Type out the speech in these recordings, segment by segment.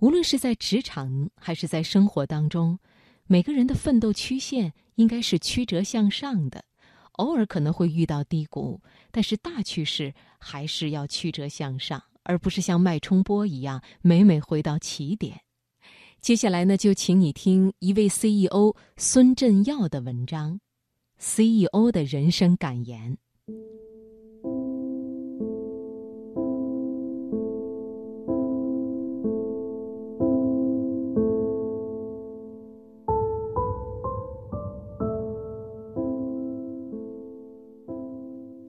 无论是在职场还是在生活当中，每个人的奋斗曲线应该是曲折向上的。偶尔可能会遇到低谷，但是大趋势还是要曲折向上，而不是像脉冲波一样每每回到起点。接下来呢，就请你听一位 CEO 孙振耀的文章，CEO 的人生感言。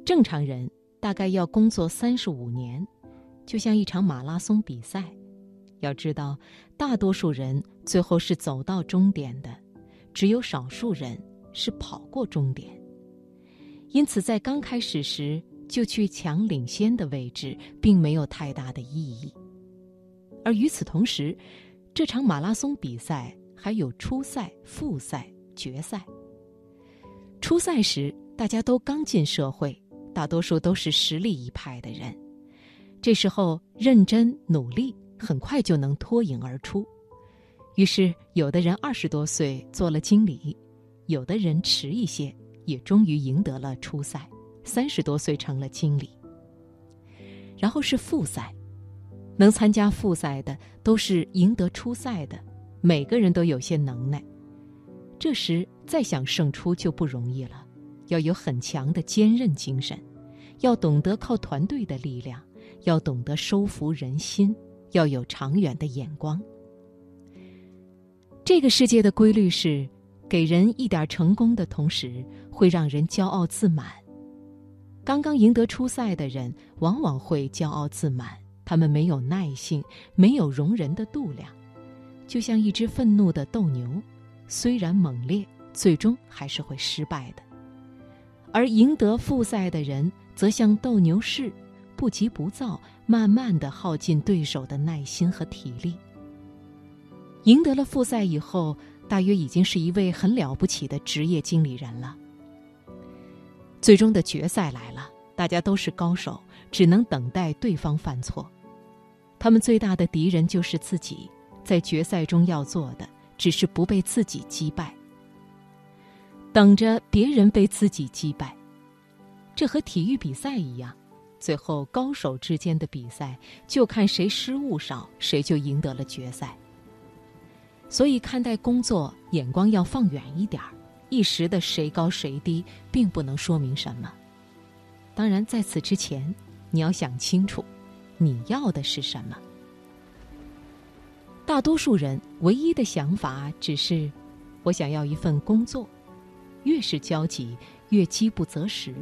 正常人大概要工作三十五年，就像一场马拉松比赛。要知道，大多数人最后是走到终点的，只有少数人是跑过终点。因此，在刚开始时就去抢领先的位置，并没有太大的意义。而与此同时，这场马拉松比赛还有初赛、复赛、决赛。初赛时，大家都刚进社会。大多数都是实力一派的人，这时候认真努力，很快就能脱颖而出。于是，有的人二十多岁做了经理，有的人迟一些，也终于赢得了初赛，三十多岁成了经理。然后是复赛，能参加复赛的都是赢得初赛的，每个人都有些能耐。这时再想胜出就不容易了。要有很强的坚韧精神，要懂得靠团队的力量，要懂得收服人心，要有长远的眼光。这个世界的规律是，给人一点成功的同时，会让人骄傲自满。刚刚赢得初赛的人，往往会骄傲自满，他们没有耐性，没有容人的度量，就像一只愤怒的斗牛，虽然猛烈，最终还是会失败的。而赢得复赛的人，则像斗牛士，不急不躁，慢慢的耗尽对手的耐心和体力。赢得了复赛以后，大约已经是一位很了不起的职业经理人了。最终的决赛来了，大家都是高手，只能等待对方犯错。他们最大的敌人就是自己，在决赛中要做的，只是不被自己击败。等着别人被自己击败，这和体育比赛一样，最后高手之间的比赛就看谁失误少，谁就赢得了决赛。所以看待工作，眼光要放远一点儿，一时的谁高谁低，并不能说明什么。当然，在此之前，你要想清楚，你要的是什么。大多数人唯一的想法只是，我想要一份工作。越是焦急，越饥不择食；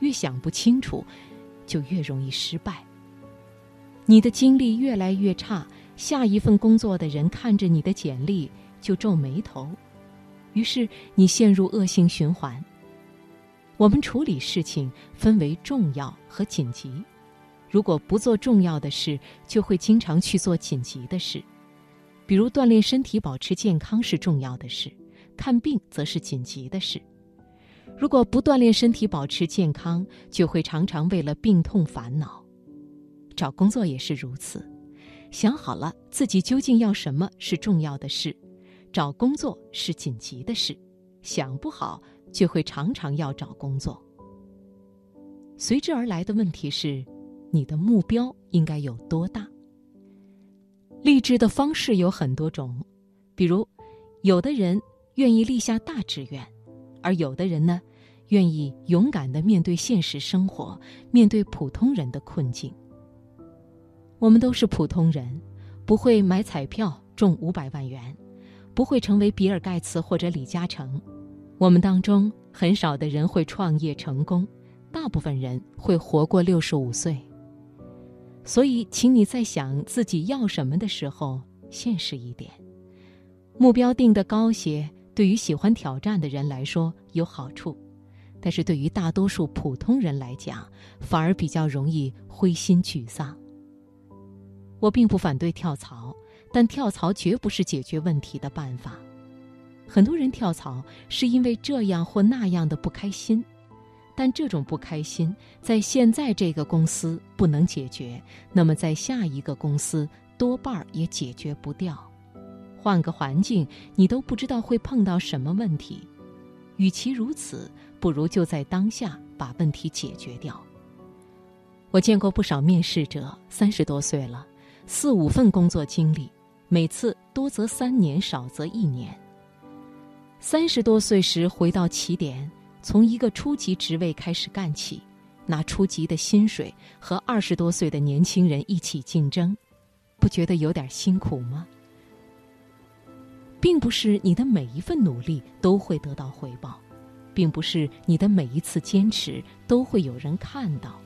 越想不清楚，就越容易失败。你的精力越来越差，下一份工作的人看着你的简历就皱眉头，于是你陷入恶性循环。我们处理事情分为重要和紧急，如果不做重要的事，就会经常去做紧急的事，比如锻炼身体、保持健康是重要的事。看病则是紧急的事，如果不锻炼身体、保持健康，就会常常为了病痛烦恼。找工作也是如此，想好了自己究竟要什么是重要的事，找工作是紧急的事；想不好，就会常常要找工作。随之而来的问题是，你的目标应该有多大？励志的方式有很多种，比如，有的人。愿意立下大志愿，而有的人呢，愿意勇敢的面对现实生活，面对普通人的困境。我们都是普通人，不会买彩票中五百万元，不会成为比尔盖茨或者李嘉诚。我们当中很少的人会创业成功，大部分人会活过六十五岁。所以，请你在想自己要什么的时候，现实一点，目标定得高些。对于喜欢挑战的人来说有好处，但是对于大多数普通人来讲，反而比较容易灰心沮丧。我并不反对跳槽，但跳槽绝不是解决问题的办法。很多人跳槽是因为这样或那样的不开心，但这种不开心在现在这个公司不能解决，那么在下一个公司多半儿也解决不掉。换个环境，你都不知道会碰到什么问题。与其如此，不如就在当下把问题解决掉。我见过不少面试者，三十多岁了，四五份工作经历，每次多则三年，少则一年。三十多岁时回到起点，从一个初级职位开始干起，拿初级的薪水和二十多岁的年轻人一起竞争，不觉得有点辛苦吗？并不是你的每一份努力都会得到回报，并不是你的每一次坚持都会有人看到。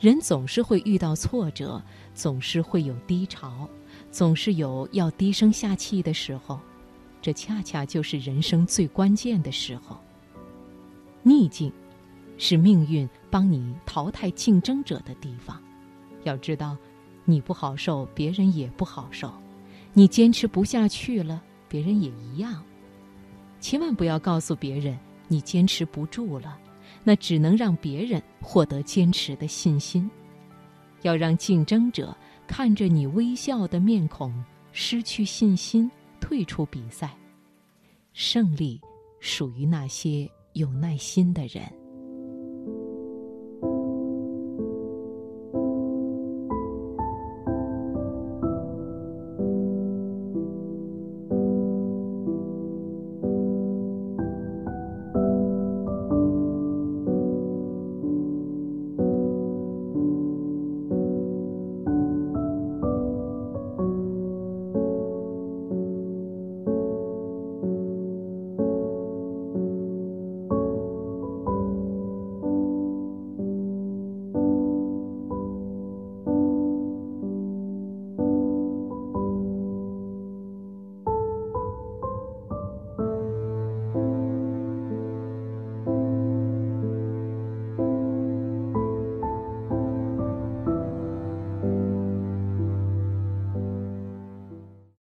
人总是会遇到挫折，总是会有低潮，总是有要低声下气的时候。这恰恰就是人生最关键的时候。逆境，是命运帮你淘汰竞争者的地方。要知道，你不好受，别人也不好受；你坚持不下去了，别人也一样。千万不要告诉别人你坚持不住了，那只能让别人获得坚持的信心。要让竞争者看着你微笑的面孔，失去信心。退出比赛，胜利属于那些有耐心的人。